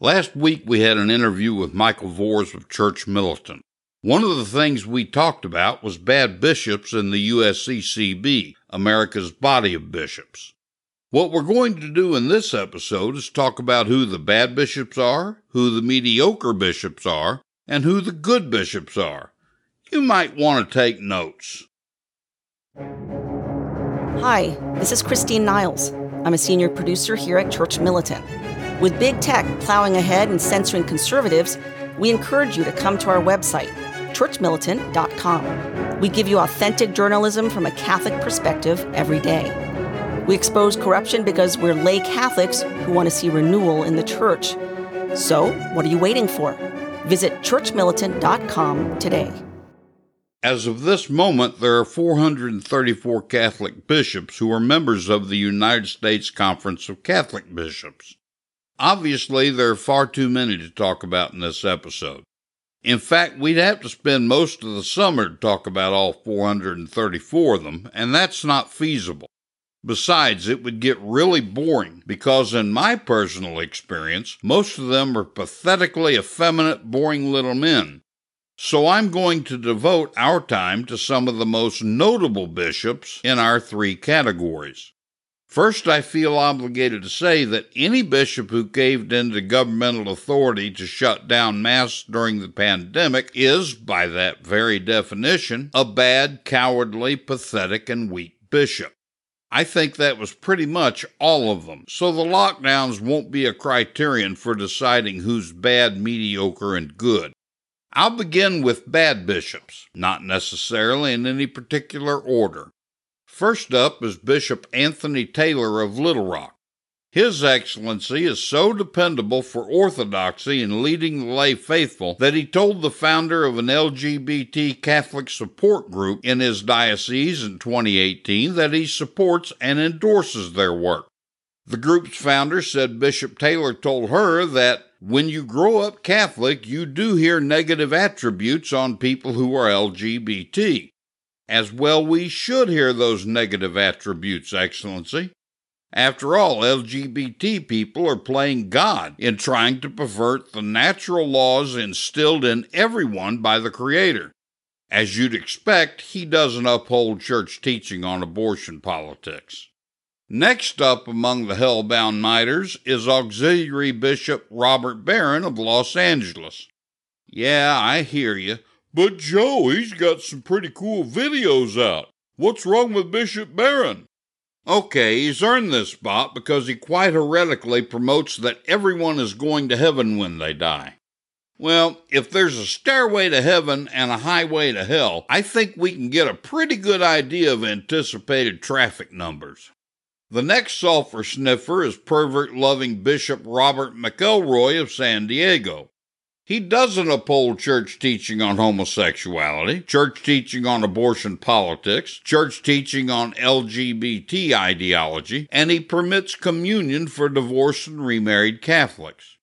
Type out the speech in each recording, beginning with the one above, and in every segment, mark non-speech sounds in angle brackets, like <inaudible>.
Last week we had an interview with Michael Voris of Church Militant. One of the things we talked about was bad bishops in the USCCB, America's body of bishops. What we're going to do in this episode is talk about who the bad bishops are, who the mediocre bishops are, and who the good bishops are. You might want to take notes. Hi, this is Christine Niles. I'm a senior producer here at Church Militant. With big tech plowing ahead and censoring conservatives, we encourage you to come to our website, churchmilitant.com. We give you authentic journalism from a Catholic perspective every day. We expose corruption because we're lay Catholics who want to see renewal in the church. So, what are you waiting for? Visit churchmilitant.com today. As of this moment, there are 434 Catholic bishops who are members of the United States Conference of Catholic Bishops. Obviously, there are far too many to talk about in this episode. In fact, we'd have to spend most of the summer to talk about all 434 of them, and that's not feasible. Besides, it would get really boring because, in my personal experience, most of them are pathetically effeminate, boring little men. So I'm going to devote our time to some of the most notable bishops in our three categories. First, I feel obligated to say that any bishop who caved into governmental authority to shut down Mass during the pandemic is, by that very definition, a bad, cowardly, pathetic, and weak bishop. I think that was pretty much all of them, so the lockdowns won't be a criterion for deciding who's bad, mediocre, and good. I'll begin with bad bishops, not necessarily in any particular order. First up is Bishop Anthony Taylor of Little Rock. His Excellency is so dependable for orthodoxy in leading the lay faithful that he told the founder of an LGBT Catholic support group in his diocese in 2018 that he supports and endorses their work. The group's founder said Bishop Taylor told her that when you grow up Catholic, you do hear negative attributes on people who are LGBT. As well, we should hear those negative attributes, Excellency. After all, LGBT people are playing God in trying to pervert the natural laws instilled in everyone by the Creator. As you'd expect, he doesn't uphold church teaching on abortion politics. Next up among the hellbound miters is Auxiliary Bishop Robert Barron of Los Angeles. Yeah, I hear you. But Joe, he's got some pretty cool videos out. What's wrong with Bishop Barron? Okay, he's earned this spot because he quite heretically promotes that everyone is going to heaven when they die. Well, if there's a stairway to heaven and a highway to hell, I think we can get a pretty good idea of anticipated traffic numbers. The next sulfur sniffer is pervert loving Bishop Robert McElroy of San Diego. He doesn't uphold church teaching on homosexuality, church teaching on abortion politics, church teaching on LGBT ideology, and he permits communion for divorced and remarried Catholics.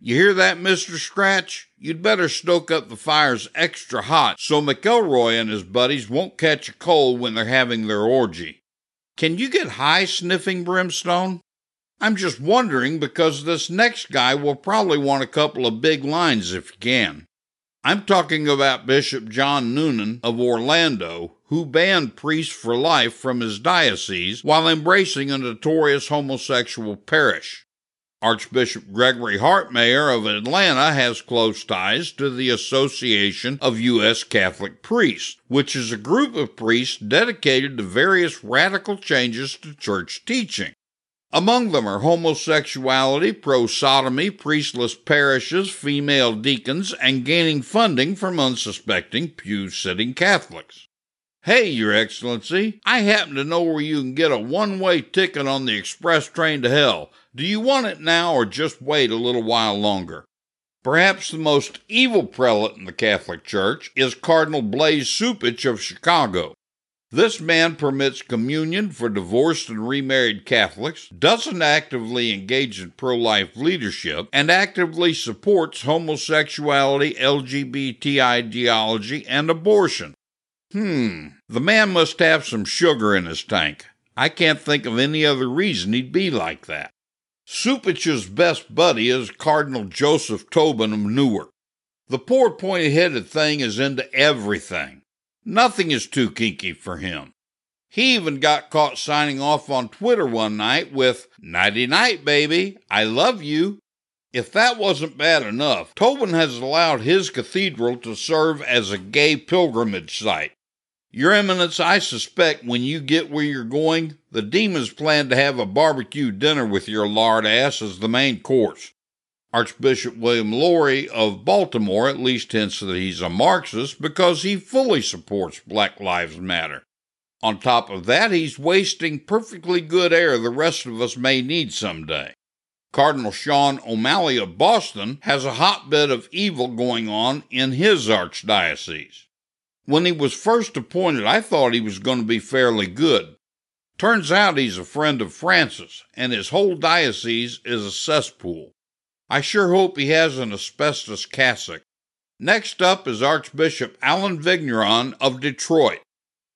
You hear that, Mr. Scratch? You'd better stoke up the fires extra hot so McElroy and his buddies won't catch a cold when they're having their orgy. Can you get high sniffing brimstone? I'm just wondering because this next guy will probably want a couple of big lines if he can. I'm talking about Bishop John Noonan of Orlando, who banned priests for life from his diocese while embracing a notorious homosexual parish. Archbishop Gregory Hartmayer of Atlanta has close ties to the Association of U.S. Catholic Priests, which is a group of priests dedicated to various radical changes to church teaching. Among them are homosexuality, pro sodomy, priestless parishes, female deacons, and gaining funding from unsuspecting pew sitting Catholics. Hey, Your Excellency, I happen to know where you can get a one way ticket on the express train to hell. Do you want it now or just wait a little while longer? Perhaps the most evil prelate in the Catholic Church is Cardinal Blase Cupich of Chicago. This man permits communion for divorced and remarried Catholics, doesn't actively engage in pro life leadership, and actively supports homosexuality, LGBT ideology, and abortion. Hmm, the man must have some sugar in his tank. I can't think of any other reason he'd be like that. Cupich's best buddy is Cardinal Joseph Tobin of Newark. The poor pointy headed thing is into everything. Nothing is too kinky for him. He even got caught signing off on Twitter one night with, Nighty night, baby, I love you. If that wasn't bad enough, Tobin has allowed his cathedral to serve as a gay pilgrimage site. Your Eminence, I suspect when you get where you're going, the demons plan to have a barbecue dinner with your lard ass as the main course. Archbishop William Lori of Baltimore at least hints that he's a Marxist because he fully supports Black Lives Matter. On top of that, he's wasting perfectly good air the rest of us may need someday. Cardinal Sean O'Malley of Boston has a hotbed of evil going on in his archdiocese. When he was first appointed, I thought he was going to be fairly good. Turns out he's a friend of Francis, and his whole diocese is a cesspool. I sure hope he has an asbestos cassock. Next up is Archbishop Allen Vigneron of Detroit.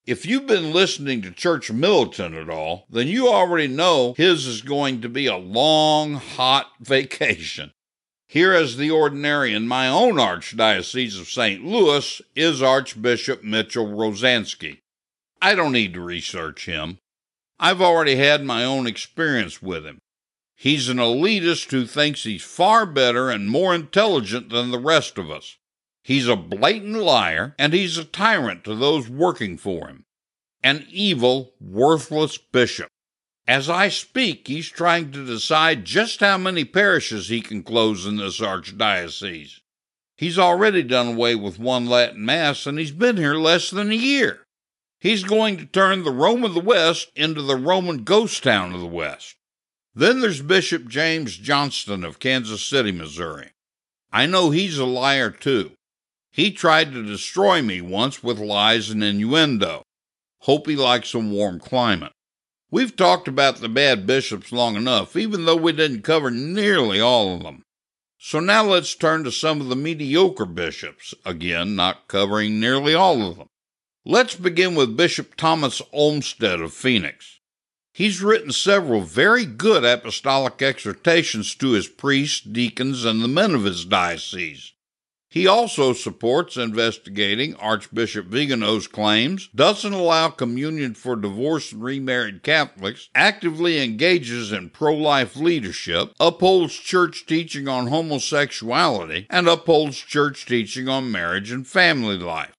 If you've been listening to Church Militant at all, then you already know his is going to be a long, hot <laughs> vacation. Here as the ordinary in my own Archdiocese of St. Louis is Archbishop Mitchell Rozanski. I don't need to research him. I've already had my own experience with him. He's an elitist who thinks he's far better and more intelligent than the rest of us. He's a blatant liar, and he's a tyrant to those working for him. An evil, worthless bishop. As I speak, he's trying to decide just how many parishes he can close in this archdiocese. He's already done away with one Latin Mass, and he's been here less than a year. He's going to turn the Rome of the West into the Roman ghost town of the West. Then there's Bishop James Johnston of Kansas City, Missouri. I know he's a liar too. He tried to destroy me once with lies and innuendo. Hope he likes a warm climate. We've talked about the bad bishops long enough, even though we didn't cover nearly all of them. So now let's turn to some of the mediocre bishops, again, not covering nearly all of them. Let's begin with Bishop Thomas Olmsted of Phoenix. He's written several very good apostolic exhortations to his priests, deacons, and the men of his diocese. He also supports investigating Archbishop Vigano's claims, doesn't allow communion for divorced and remarried Catholics, actively engages in pro life leadership, upholds church teaching on homosexuality, and upholds church teaching on marriage and family life.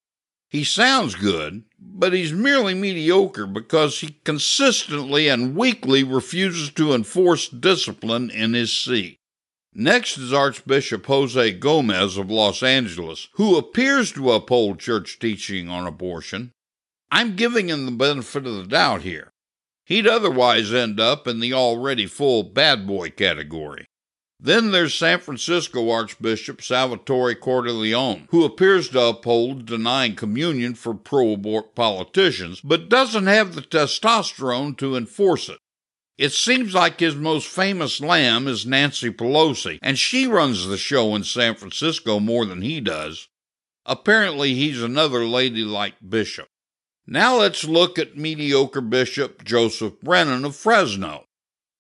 He sounds good, but he's merely mediocre because he consistently and weakly refuses to enforce discipline in his see. Next is Archbishop Jose Gomez of Los Angeles, who appears to uphold church teaching on abortion. I'm giving him the benefit of the doubt here. He'd otherwise end up in the already full bad boy category. Then there's San Francisco Archbishop Salvatore Cordileone, who appears to uphold denying communion for pro abort politicians, but doesn't have the testosterone to enforce it. It seems like his most famous lamb is Nancy Pelosi, and she runs the show in San Francisco more than he does. Apparently, he's another ladylike bishop. Now let's look at mediocre Bishop Joseph Brennan of Fresno.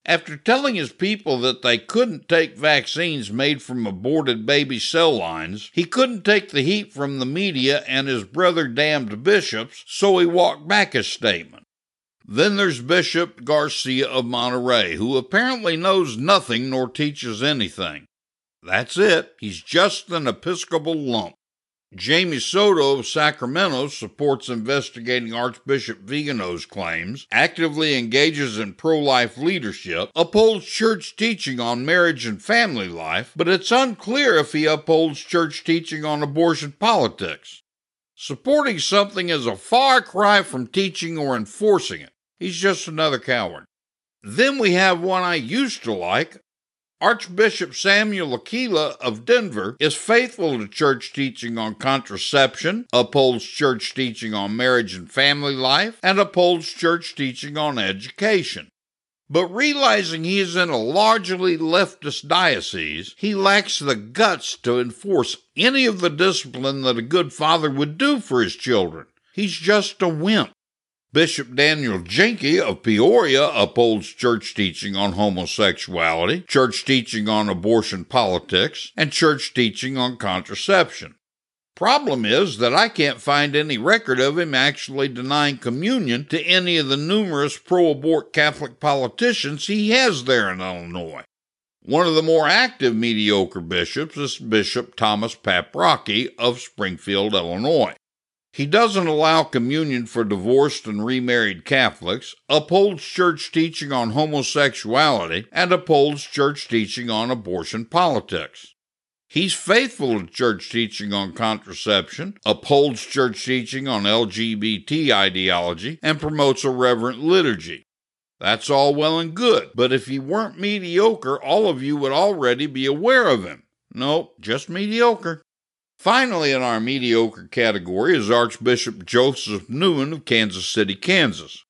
After telling his people that they couldn't take vaccines made from aborted baby cell lines, he couldn't take the heat from the media and his brother damned bishops, so he walked back his statement. Then there's Bishop Garcia of Monterey, who apparently knows nothing nor teaches anything. That's it, he's just an Episcopal lump. Jamie Soto of Sacramento supports investigating Archbishop Vigano's claims, actively engages in pro life leadership, upholds church teaching on marriage and family life, but it's unclear if he upholds church teaching on abortion politics. Supporting something is a far cry from teaching or enforcing it. He's just another coward. Then we have one I used to like, Archbishop Samuel Aquila of Denver is faithful to church teaching on contraception, upholds church teaching on marriage and family life, and upholds church teaching on education. But realizing he is in a largely leftist diocese, he lacks the guts to enforce any of the discipline that a good father would do for his children. He's just a wimp. Bishop Daniel Jenky of Peoria upholds church teaching on homosexuality, church teaching on abortion politics, and church teaching on contraception. Problem is that I can't find any record of him actually denying communion to any of the numerous pro abort Catholic politicians he has there in Illinois. One of the more active mediocre bishops is Bishop Thomas Paprocki of Springfield, Illinois. He doesn't allow communion for divorced and remarried Catholics, upholds church teaching on homosexuality, and upholds church teaching on abortion politics. He's faithful to church teaching on contraception, upholds church teaching on LGBT ideology, and promotes a reverent liturgy. That's all well and good, but if he weren't mediocre, all of you would already be aware of him. Nope, just mediocre. Finally, in our mediocre category is Archbishop Joseph Naumann of Kansas City, Kansas.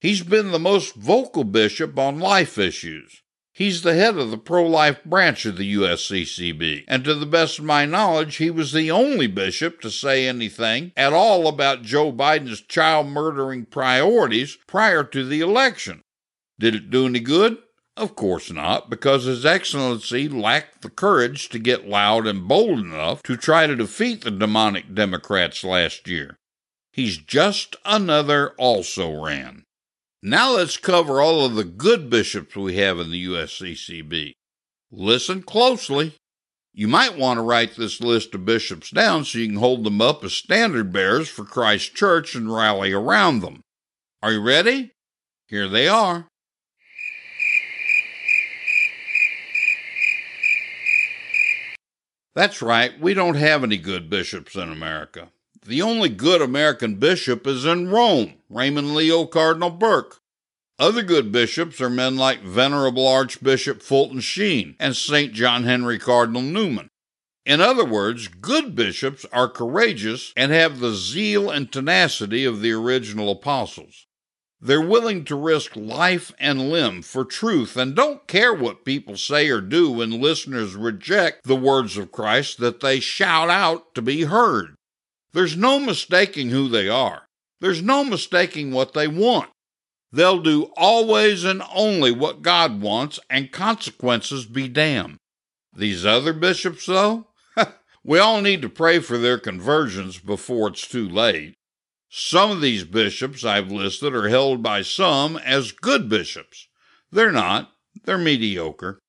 He's been the most vocal bishop on life issues. He's the head of the pro life branch of the USCCB, and to the best of my knowledge, he was the only bishop to say anything at all about Joe Biden's child murdering priorities prior to the election. Did it do any good? Of course not, because His Excellency lacked the courage to get loud and bold enough to try to defeat the demonic Democrats last year. He's just another also ran. Now let's cover all of the good bishops we have in the USCCB. Listen closely. You might want to write this list of bishops down so you can hold them up as standard bearers for Christ Church and rally around them. Are you ready? Here they are. That's right, we don't have any good bishops in America. The only good American bishop is in Rome, Raymond Leo Cardinal Burke. Other good bishops are men like Venerable Archbishop Fulton Sheen and St. John Henry Cardinal Newman. In other words, good bishops are courageous and have the zeal and tenacity of the original apostles. They're willing to risk life and limb for truth and don't care what people say or do when listeners reject the words of Christ that they shout out to be heard. There's no mistaking who they are. There's no mistaking what they want. They'll do always and only what God wants, and consequences be damned. These other bishops, though, <laughs> we all need to pray for their conversions before it's too late. Some of these bishops I've listed are held by some as good bishops. They're not, they're mediocre.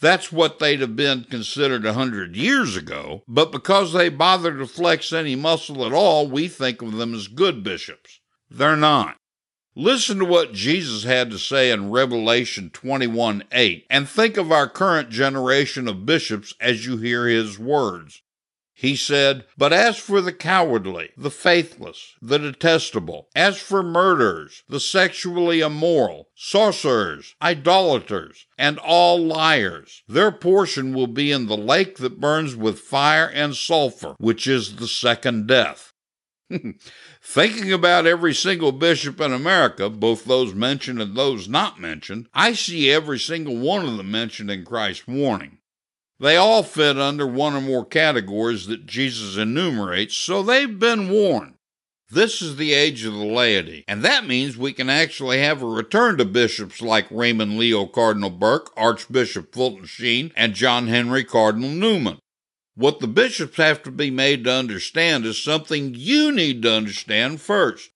That's what they'd have been considered a hundred years ago, but because they bother to flex any muscle at all, we think of them as good bishops. They're not. Listen to what Jesus had to say in Revelation 21 8, and think of our current generation of bishops as you hear his words. He said, But as for the cowardly, the faithless, the detestable, as for murderers, the sexually immoral, sorcerers, idolaters, and all liars, their portion will be in the lake that burns with fire and sulfur, which is the second death. <laughs> Thinking about every single bishop in America, both those mentioned and those not mentioned, I see every single one of them mentioned in Christ's warning. They all fit under one or more categories that Jesus enumerates, so they've been warned. This is the age of the laity, and that means we can actually have a return to bishops like Raymond Leo Cardinal Burke, Archbishop Fulton Sheen, and John Henry Cardinal Newman. What the bishops have to be made to understand is something you need to understand first.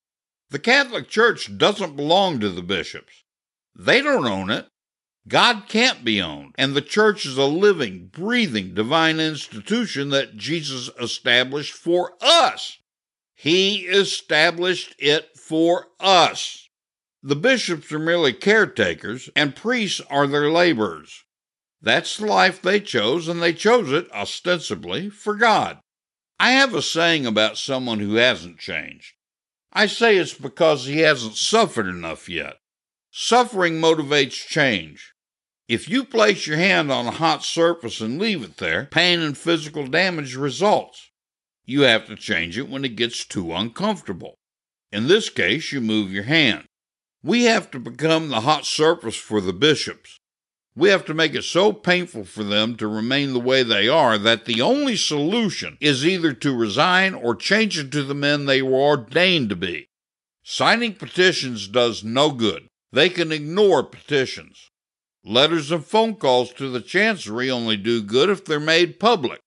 The Catholic Church doesn't belong to the bishops. They don't own it. God can't be owned, and the church is a living, breathing, divine institution that Jesus established for us. He established it for us. The bishops are merely caretakers, and priests are their laborers. That's the life they chose, and they chose it, ostensibly, for God. I have a saying about someone who hasn't changed. I say it's because he hasn't suffered enough yet. Suffering motivates change. If you place your hand on a hot surface and leave it there, pain and physical damage results. You have to change it when it gets too uncomfortable. In this case, you move your hand. We have to become the hot surface for the bishops. We have to make it so painful for them to remain the way they are that the only solution is either to resign or change into the men they were ordained to be. Signing petitions does no good. They can ignore petitions. Letters and phone calls to the Chancery only do good if they're made public.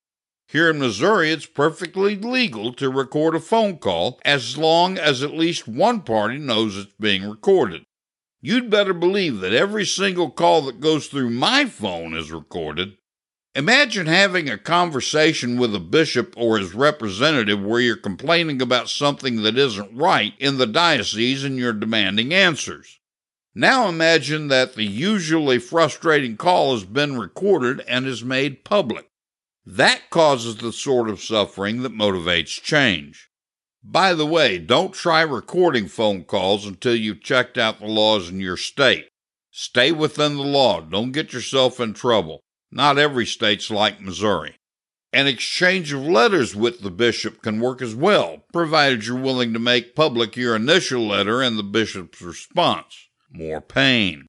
Here in Missouri, it's perfectly legal to record a phone call as long as at least one party knows it's being recorded. You'd better believe that every single call that goes through my phone is recorded. Imagine having a conversation with a bishop or his representative where you're complaining about something that isn't right in the diocese and you're demanding answers. Now imagine that the usually frustrating call has been recorded and is made public. That causes the sort of suffering that motivates change. By the way, don't try recording phone calls until you've checked out the laws in your state. Stay within the law. Don't get yourself in trouble. Not every state's like Missouri. An exchange of letters with the bishop can work as well, provided you're willing to make public your initial letter and the bishop's response more pain.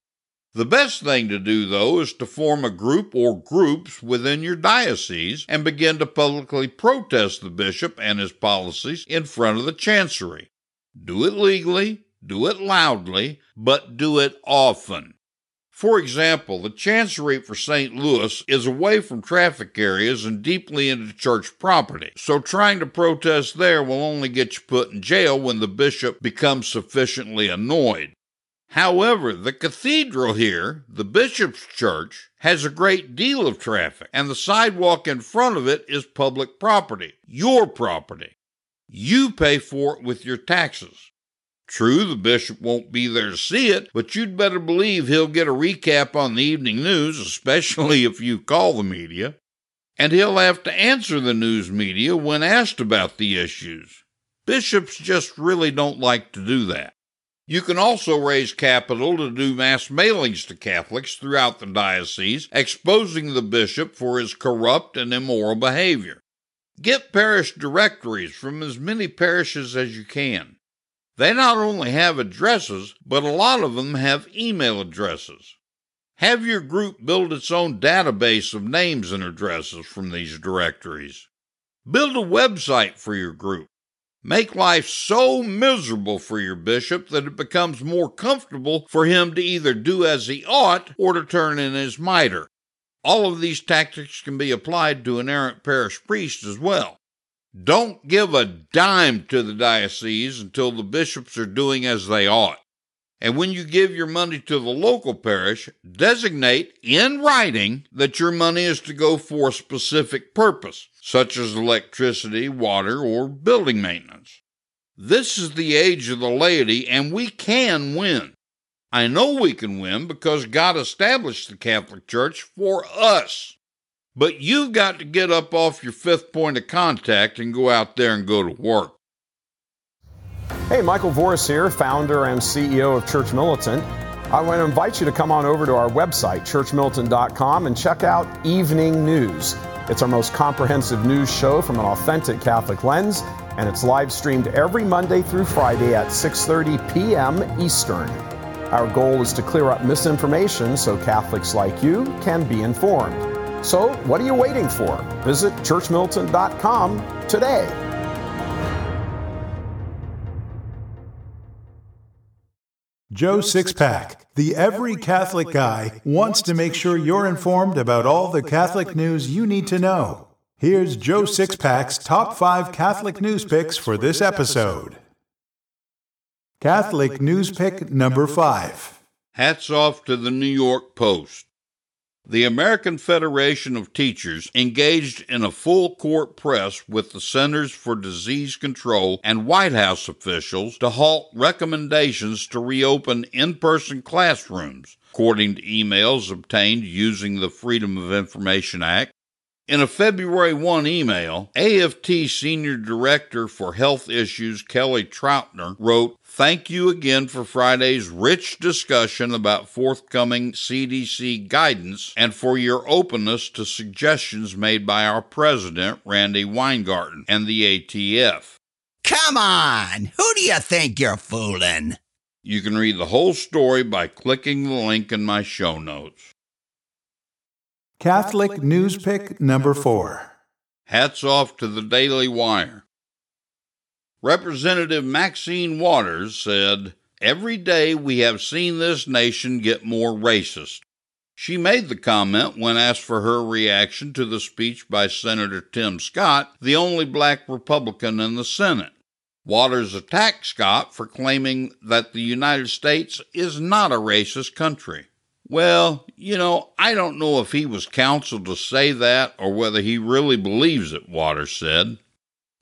The best thing to do, though, is to form a group or groups within your diocese and begin to publicly protest the bishop and his policies in front of the chancery. Do it legally, do it loudly, but do it often. For example, the chancery for St. Louis is away from traffic areas and deeply into church property, so trying to protest there will only get you put in jail when the bishop becomes sufficiently annoyed. However, the cathedral here, the bishop's church, has a great deal of traffic, and the sidewalk in front of it is public property, your property. You pay for it with your taxes. True, the bishop won't be there to see it, but you'd better believe he'll get a recap on the evening news, especially if you call the media. And he'll have to answer the news media when asked about the issues. Bishops just really don't like to do that. You can also raise capital to do mass mailings to Catholics throughout the diocese, exposing the bishop for his corrupt and immoral behavior. Get parish directories from as many parishes as you can. They not only have addresses, but a lot of them have email addresses. Have your group build its own database of names and addresses from these directories. Build a website for your group. Make life so miserable for your bishop that it becomes more comfortable for him to either do as he ought or to turn in his mitre. All of these tactics can be applied to an errant parish priest as well. Don't give a dime to the diocese until the bishops are doing as they ought. And when you give your money to the local parish, designate in writing that your money is to go for a specific purpose, such as electricity, water, or building maintenance. This is the age of the laity, and we can win. I know we can win because God established the Catholic Church for us. But you've got to get up off your fifth point of contact and go out there and go to work. Hey, Michael Voris here, founder and CEO of Church Militant. I want to invite you to come on over to our website, churchmilitant.com, and check out Evening News. It's our most comprehensive news show from an authentic Catholic lens, and it's live streamed every Monday through Friday at 6:30 p.m. Eastern. Our goal is to clear up misinformation so Catholics like you can be informed. So, what are you waiting for? Visit churchmilitant.com today. Joe Sixpack, the every Catholic guy, wants to make sure you're informed about all the Catholic news you need to know. Here's Joe Sixpack's top five Catholic news picks for this episode. Catholic news pick number five. Hats off to the New York Post. The American Federation of Teachers engaged in a full court press with the Centers for Disease Control and White House officials to halt recommendations to reopen in person classrooms, according to emails obtained using the Freedom of Information Act. In a February 1 email, AFT Senior Director for Health Issues Kelly Trautner wrote, Thank you again for Friday's rich discussion about forthcoming CDC guidance and for your openness to suggestions made by our president, Randy Weingarten, and the ATF. Come on! Who do you think you're fooling? You can read the whole story by clicking the link in my show notes. Catholic News Pick number four. Hats off to the Daily Wire. Representative Maxine Waters said, Every day we have seen this nation get more racist. She made the comment when asked for her reaction to the speech by Senator Tim Scott, the only black Republican in the Senate. Waters attacked Scott for claiming that the United States is not a racist country. Well, you know, I don't know if he was counseled to say that or whether he really believes it, Waters said.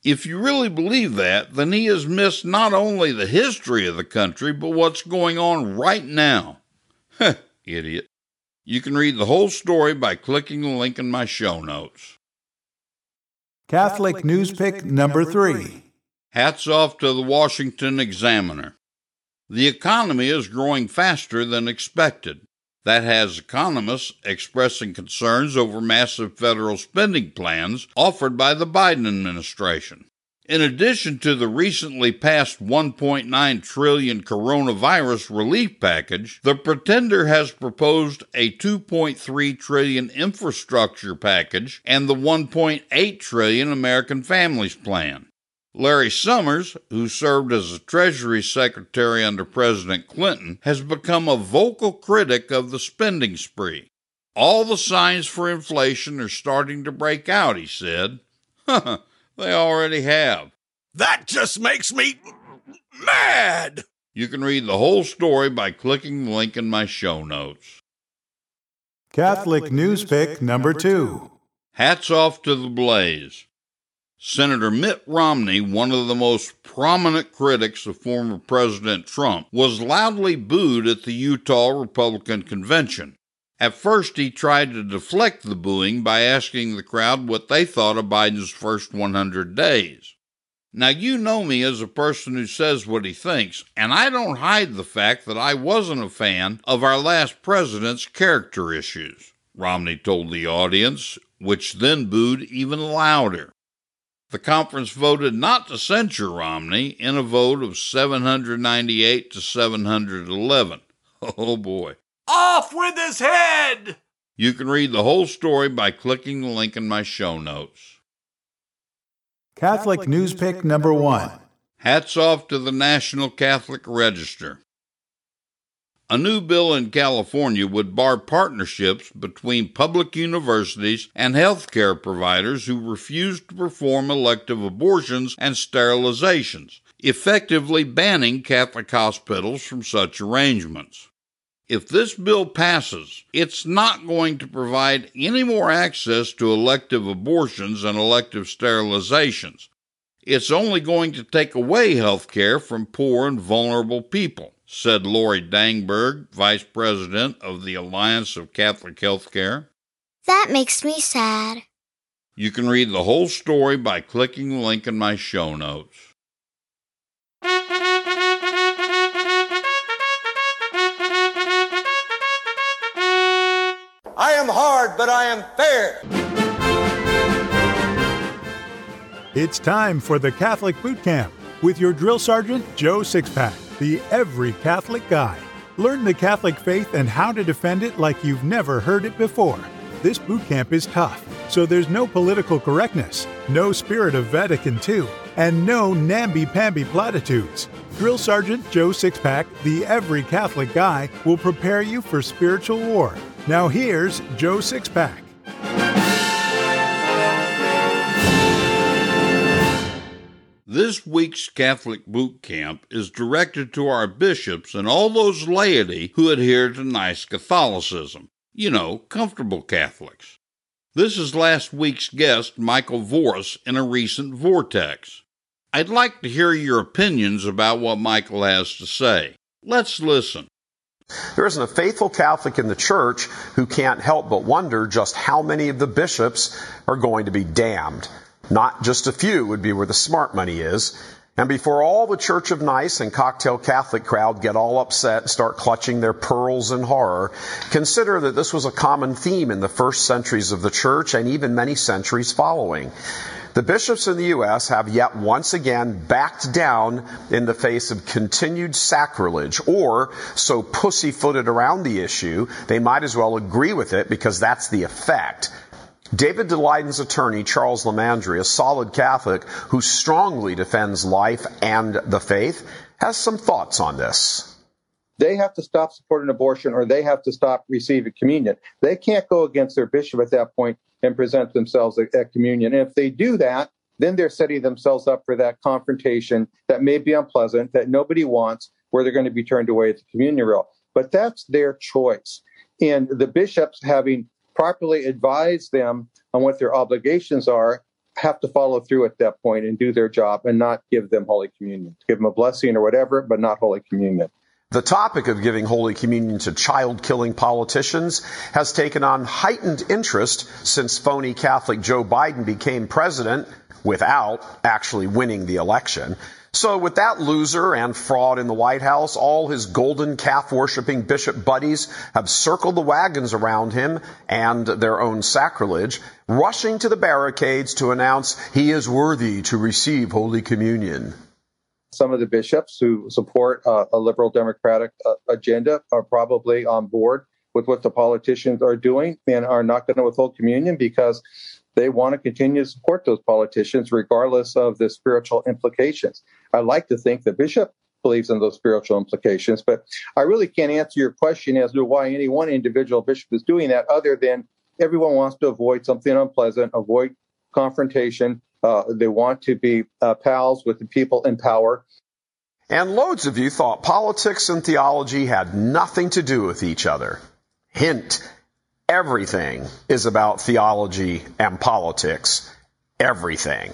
If you really believe that, then he has missed not only the history of the country, but what's going on right now. <laughs> Idiot. You can read the whole story by clicking the link in my show notes. Catholic News Pick number three. Hats off to the Washington Examiner. The economy is growing faster than expected. That has economists expressing concerns over massive federal spending plans offered by the Biden administration. In addition to the recently passed 1.9 trillion coronavirus relief package, the pretender has proposed a 2.3 trillion infrastructure package and the 1.8 trillion American Families Plan. Larry Summers, who served as a Treasury Secretary under President Clinton, has become a vocal critic of the spending spree. All the signs for inflation are starting to break out, he said. <laughs> they already have. That just makes me mad! You can read the whole story by clicking the link in my show notes. Catholic News Pick number two. Hats off to the Blaze. Senator Mitt Romney, one of the most prominent critics of former President Trump, was loudly booed at the Utah Republican Convention. At first, he tried to deflect the booing by asking the crowd what they thought of Biden's first 100 days. Now, you know me as a person who says what he thinks, and I don't hide the fact that I wasn't a fan of our last president's character issues, Romney told the audience, which then booed even louder. The conference voted not to censure Romney in a vote of 798 to 711. <laughs> Oh boy. Off with his head! You can read the whole story by clicking the link in my show notes. Catholic News Pick number one. Hats off to the National Catholic Register. A new bill in California would bar partnerships between public universities and healthcare providers who refuse to perform elective abortions and sterilizations, effectively banning Catholic hospitals from such arrangements. If this bill passes, it's not going to provide any more access to elective abortions and elective sterilizations. It's only going to take away health care from poor and vulnerable people said Lori Dangberg, Vice President of the Alliance of Catholic Healthcare. That makes me sad. You can read the whole story by clicking the link in my show notes. I am hard, but I am fair. It's time for the Catholic Boot Camp with your drill sergeant, Joe Sixpack the Every Catholic Guy. Learn the Catholic faith and how to defend it like you've never heard it before. This boot camp is tough, so there's no political correctness, no spirit of Vatican II, and no namby-pamby platitudes. Drill Sergeant Joe Sixpack, the Every Catholic Guy, will prepare you for spiritual war. Now here's Joe Sixpack. This week's Catholic Boot Camp is directed to our bishops and all those laity who adhere to nice Catholicism. You know, comfortable Catholics. This is last week's guest, Michael Voris, in a recent Vortex. I'd like to hear your opinions about what Michael has to say. Let's listen. There isn't a faithful Catholic in the church who can't help but wonder just how many of the bishops are going to be damned. Not just a few would be where the smart money is. And before all the Church of Nice and cocktail Catholic crowd get all upset and start clutching their pearls in horror, consider that this was a common theme in the first centuries of the church and even many centuries following. The bishops in the U.S. have yet once again backed down in the face of continued sacrilege, or so pussyfooted around the issue, they might as well agree with it because that's the effect. David Daleiden's attorney, Charles LiMandri, a solid Catholic who strongly defends life and the faith, has some thoughts on this. They have to stop supporting abortion or they have to stop receiving communion. They can't go against their bishop at that point and present themselves at, at communion. And if they do that, then they're setting themselves up for that confrontation that may be unpleasant, that nobody wants, where they're going to be turned away at the communion rail. But that's their choice. And the bishops having properly advise them on what their obligations are, have to follow through at that point and do their job and not give them Holy Communion. Give them a blessing or whatever, but not Holy Communion. The topic of giving Holy Communion to child killing politicians has taken on heightened interest since phony Catholic Joe Biden became president without actually winning the election. So with that loser and fraud in the White House, all his golden calf worshiping bishop buddies have circled the wagons around him and their own sacrilege, rushing to the barricades to announce he is worthy to receive Holy Communion. Some of the bishops who support uh, a liberal democratic uh, agenda are probably on board with what the politicians are doing and are not going to withhold communion because they want to continue to support those politicians regardless of the spiritual implications. I like to think the bishop believes in those spiritual implications, but I really can't answer your question as to why any one individual bishop is doing that other than everyone wants to avoid something unpleasant, avoid confrontation. Uh, they want to be uh, pals with the people in power. And loads of you thought politics and theology had nothing to do with each other. Hint, everything is about theology and politics. Everything.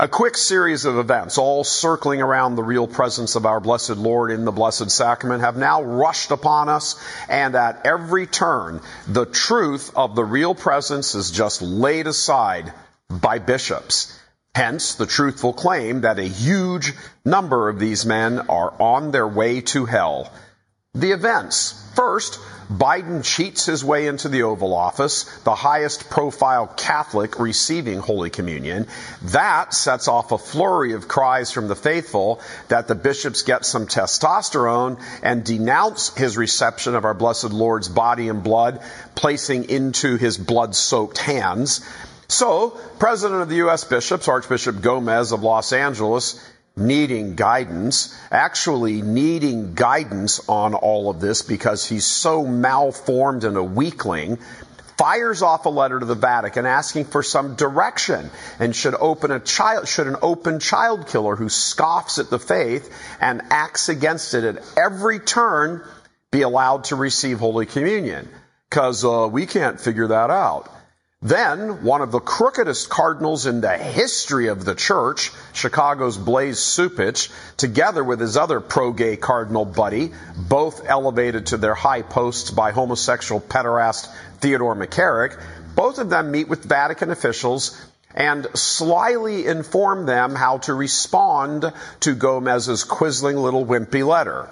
A quick series of events, all circling around the real presence of our blessed Lord in the Blessed Sacrament, have now rushed upon us, and at every turn, the truth of the real presence is just laid aside by bishops. Hence, the truthful claim that a huge number of these men are on their way to hell. The events. First, Biden cheats his way into the Oval Office, the highest profile Catholic receiving Holy Communion. That sets off a flurry of cries from the faithful that the bishops get some testosterone and denounce his reception of our blessed Lord's body and blood, placing into his blood soaked hands. So, President of the U.S. Bishops, Archbishop Gomez of Los Angeles, needing guidance, actually needing guidance on all of this because he's so malformed and a weakling, fires off a letter to the Vatican asking for some direction and should open a child should an open child killer who scoffs at the faith and acts against it at every turn be allowed to receive Holy Communion because uh, we can't figure that out. Then, one of the crookedest cardinals in the history of the church, Chicago's Blase Cupich, together with his other pro-gay cardinal buddy, both elevated to their high posts by homosexual pederast Theodore McCarrick, both of them meet with Vatican officials and slyly inform them how to respond to Gomez's quisling little wimpy letter.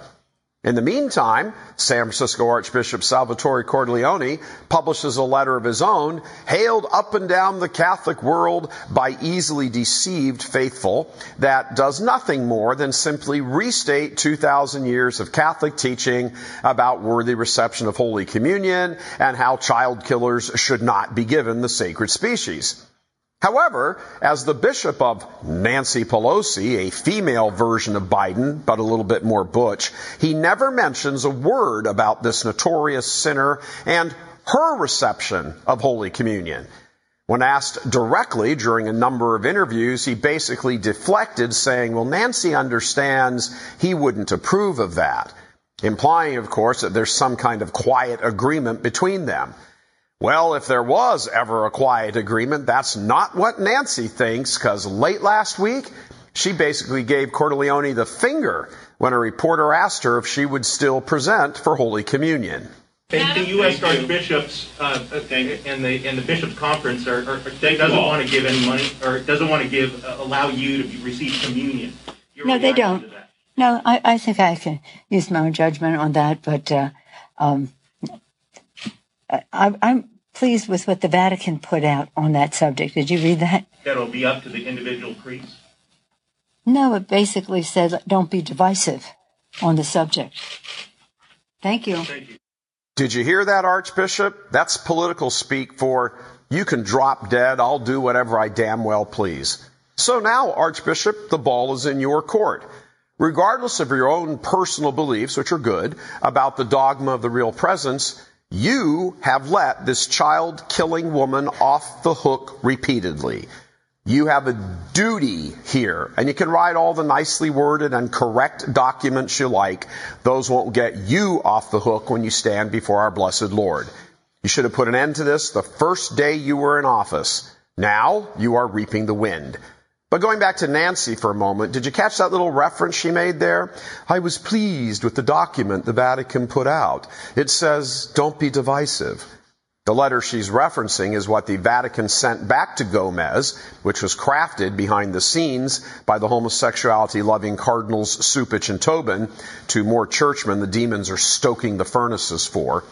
In the meantime, San Francisco Archbishop Salvatore Cordileone publishes a letter of his own, hailed up and down the Catholic world by easily deceived faithful, that does nothing more than simply restate 2,000 years of Catholic teaching about worthy reception of Holy Communion and how child killers should not be given the sacred species. However, as the bishop of Nancy Pelosi, a female version of Biden, but a little bit more butch, he never mentions a word about this notorious sinner and her reception of Holy Communion. When asked directly during a number of interviews, he basically deflected saying, well, Nancy understands he wouldn't approve of that. Implying, of course, that there's some kind of quiet agreement between them. Well, if there was ever a quiet agreement, that's not what Nancy thinks, because late last week, She basically gave Cordileone the finger when a reporter asked her if she would still present for Holy Communion. The U.S. Archbishops uh, and the and the bishops' conference are, are doesn't want to give any money or doesn't want to give uh, allow you to receive communion. no, they don't. No, I, I think I can use my own judgment on that, but uh, um, I, I'm pleased with what the Vatican put out on that subject. Did you read that? That'll be up to the individual priests. No, it basically says don't be divisive on the subject. Thank you. Thank you. Did you hear that, Archbishop? That's political speak for you can drop dead, I'll do whatever I damn well please. So now, Archbishop, the ball is in your court. Regardless of your own personal beliefs, which are good, about the dogma of the real presence, you have let this child killing woman off the hook repeatedly. You have a duty here, and you can write all the nicely worded and correct documents you like. Those won't get you off the hook when you stand before our blessed Lord. You should have put an end to this the first day you were in office. Now you are reaping the wind. But going back to Nancy for a moment, did you catch that little reference she made there? I was pleased with the document the Vatican put out. It says, don't be divisive. The letter she's referencing is what the Vatican sent back two Gomez, which was crafted behind the scenes by the homosexuality loving Cardinals Cupich and Tobin to more churchmen the demons are stoking the furnaces for.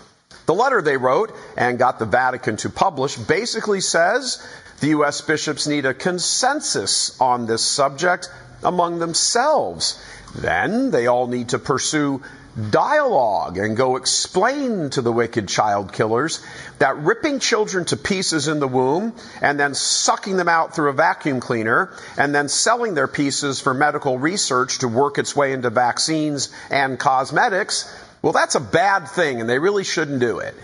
The letter they wrote and got the Vatican to publish basically says the U.S. bishops need a consensus on this subject among themselves. Then they all need to pursue dialogue and go explain to the wicked child killers that ripping children to pieces in the womb and then sucking them out through a vacuum cleaner and then selling their pieces for medical research to work its way into vaccines and cosmetics, well, that's a bad thing and they really shouldn't do it.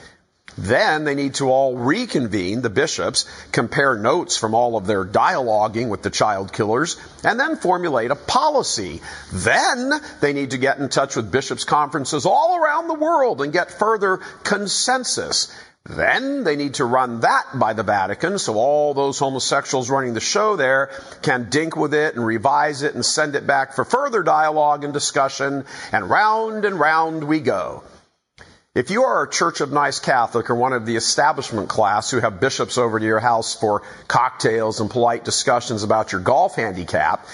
Then they need to all reconvene, the bishops, compare notes from all of their dialoguing with the child killers, and then formulate a policy. Then they need to get in touch with bishops' conferences all around the world and get further consensus. Then they need to run that by the Vatican so all those homosexuals running the show there can dink with it and revise it and send it back for further dialogue and discussion, and round and round we go. If you are a Church of Nice Catholic or one of the establishment class who have bishops over to your house for cocktails and polite discussions about your golf handicap,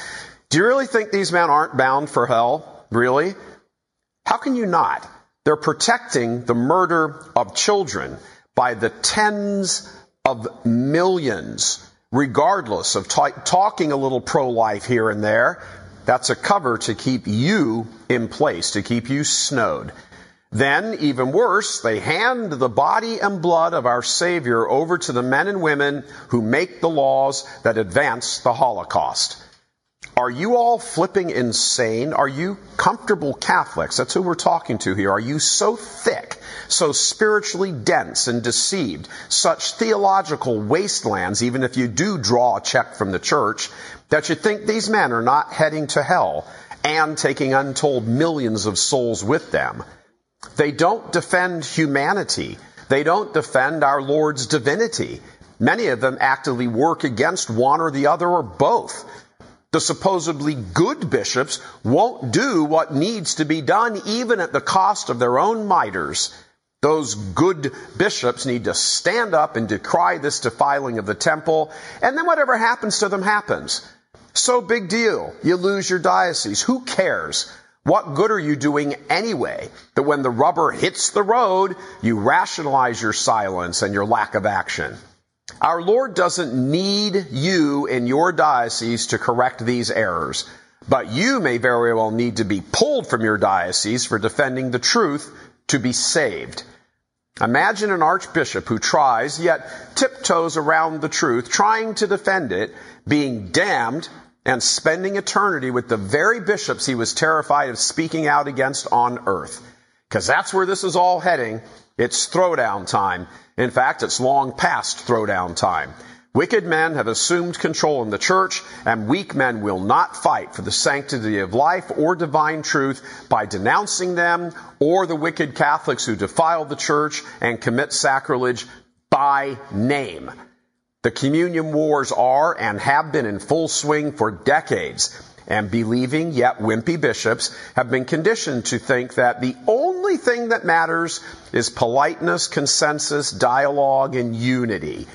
do you really think these men aren't bound for hell? Really? How can you not? They're protecting the murder of children by the tens of millions, regardless of t- talking a little pro-life here and there. That's a cover to keep you in place, to keep you snowed. Then, even worse, they hand the body and blood of our Savior over to the men and women who make the laws that advance the Holocaust. Are you all flipping insane? Are you comfortable Catholics? That's who we're talking to here. Are you so thick, so spiritually dense and deceived, such theological wastelands, even if you do draw a check from the church, that you think these men are not heading to hell and taking untold millions of souls with them? They don't defend humanity. They don't defend our Lord's divinity. Many of them actively work against one or the other or both. The supposedly good bishops won't do what needs to be done even at the cost of their own miters. Those good bishops need to stand up and decry this defiling of the temple, and then whatever happens to them happens. So big deal. You lose your diocese. Who cares? What good are you doing anyway? That when the rubber hits the road, you rationalize your silence and your lack of action. Our Lord doesn't need you in your diocese to correct these errors, but you may very well need to be pulled from your diocese for defending the truth to be saved. Imagine an archbishop who tries, yet tiptoes around the truth, trying to defend it, being damned and spending eternity with the very bishops he was terrified of speaking out against on earth. Because that's where this is all heading. It's throwdown time. In fact, it's long past throwdown time. Wicked men have assumed control in the church, and weak men will not fight for the sanctity of life or divine truth by denouncing them or the wicked Catholics who defile the church and commit sacrilege by name. The communion wars are and have been in full swing for decades. and believing yet wimpy bishops have been conditioned to think that the only thing that matters is politeness, consensus, dialogue, and unity.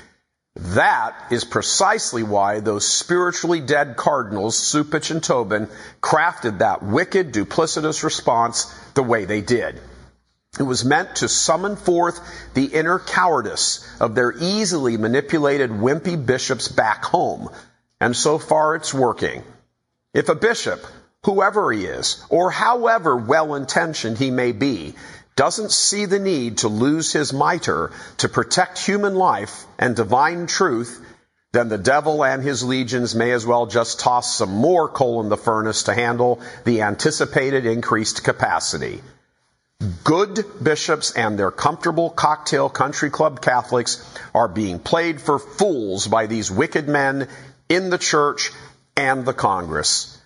That is precisely why those spiritually dead cardinals, Cupich and Tobin, crafted that wicked, duplicitous response the way they did. It was meant to summon forth the inner cowardice of their easily manipulated wimpy bishops back home. And so far it's working. If a bishop, whoever he is, or however well intentioned he may be, doesn't see the need to lose his mitre to protect human life and divine truth, then the devil and his legions may as well just toss some more coal in the furnace to handle the anticipated increased capacity. Good bishops and their comfortable cocktail country club Catholics are being played for fools by these wicked men in the church and the Congress.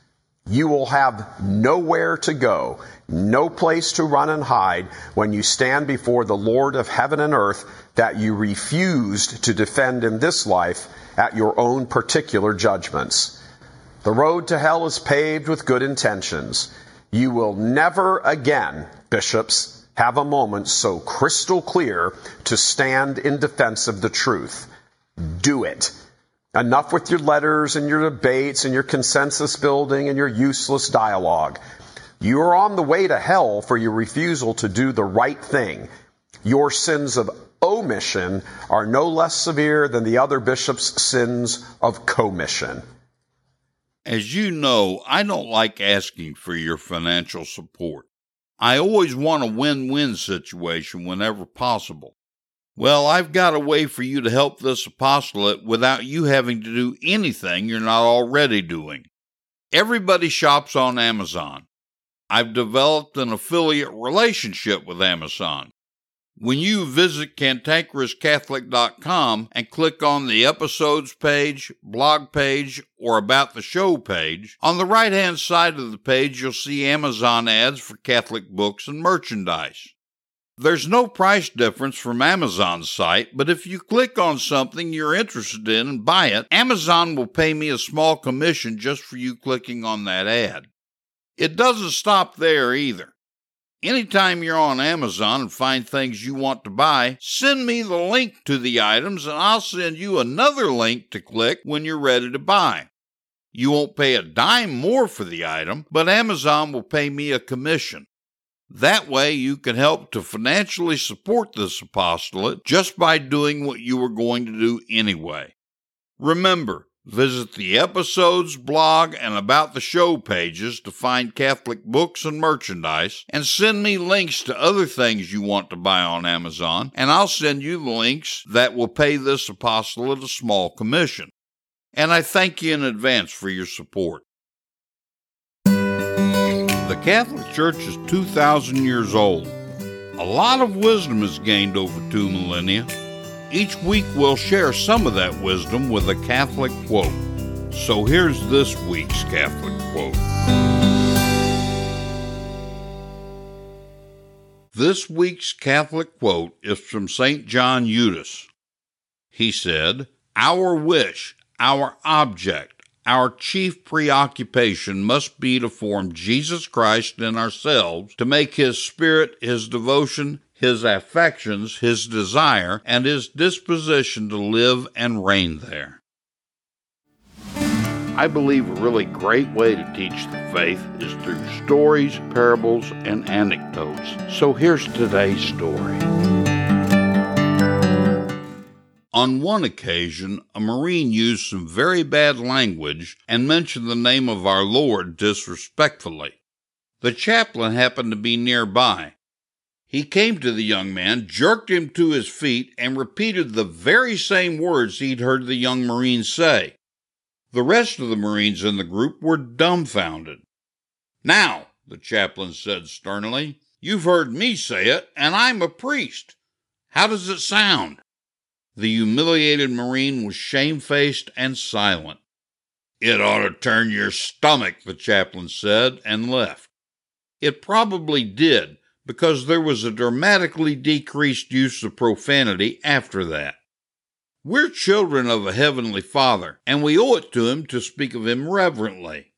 You will have nowhere to go, no place to run and hide when you stand before the Lord of heaven and earth that you refused to defend in this life at your own particular judgments. The road to hell is paved with good intentions. You will never again, bishops, have a moment so crystal clear to stand in defense of the truth. Do it. Enough with your letters and your debates and your consensus building and your useless dialogue. You are on the way to hell for your refusal to do the right thing. Your sins of omission are no less severe than the other bishop's sins of commission. As you know, I don't like asking for your financial support. I always want a win win situation whenever possible. Well, I've got a way for you to help this apostolate without you having to do anything you're not already doing. Everybody shops on Amazon. I've developed an affiliate relationship with Amazon. When you visit cantankerouscatholic.com and click on the episodes page, blog page, or about the show page, on the right hand side of the page you'll see Amazon ads for Catholic books and merchandise. There's no price difference from Amazon's site, but if you click on something you're interested in and buy it, Amazon will pay me a small commission just for you clicking on that ad. It doesn't stop there either. Anytime you're on Amazon and find things you want to buy, send me the link to the items and I'll send you another link to click when you're ready to buy. You won't pay a dime more for the item, but Amazon will pay me a commission. That way, you can help to financially support this apostolate just by doing what you were going to do anyway. Remember, Visit the episodes, blog, and about the show pages to find Catholic books and merchandise, and send me links to other things you want to buy on Amazon, and I'll send you the links that will pay this apostolate a small commission. And I thank you in advance for your support. The Catholic Church is 2,000 years old. A lot of wisdom is gained over two millennia. Each week we'll share some of that wisdom with a Catholic quote. So here's this week's Catholic quote. This week's Catholic quote is from St. John Eudes. He said, Our wish, our object, our chief preoccupation must be to form Jesus Christ in ourselves, to make his spirit, his devotion, his affections, his desire, and his disposition to live and reign there. I believe a really great way to teach the faith is through stories, parables, and anecdotes. So here's today's story. On one occasion, a Marine used some very bad language and mentioned the name of our Lord disrespectfully. The chaplain happened to be nearby, he came to the young man, jerked him to his feet, and repeated the very same words he'd heard the young Marine say. The rest of the Marines in the group were dumbfounded. Now, the chaplain said sternly, you've heard me say it, and I'm a priest. How does it sound? The humiliated Marine was shamefaced and silent. It ought to turn your stomach, the chaplain said, and left. It probably did because there was a dramatically decreased use of profanity after that. We're children of a Heavenly Father, and we owe it to Him to speak of Him reverently.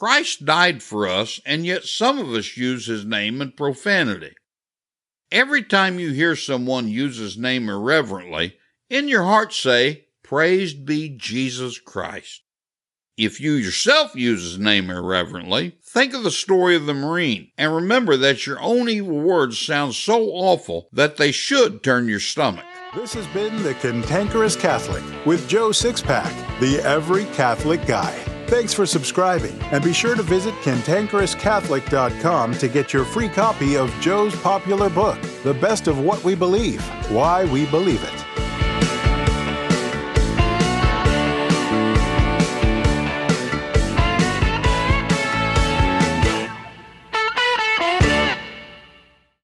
Christ died for us, and yet some of us use his name in profanity. Every time you hear someone use his name irreverently, in your heart say, Praised be Jesus Christ. If you yourself use his name irreverently, think of the story of the Marine and remember that your own evil words sound so awful that they should turn your stomach. This has been The Cantankerous Catholic with Joe Sixpack, the Every Catholic Guy. Thanks for subscribing, and be sure to visit cantankerouscatholic.com to get your free copy of Joe's popular book, The Best of What We Believe Why We Believe It.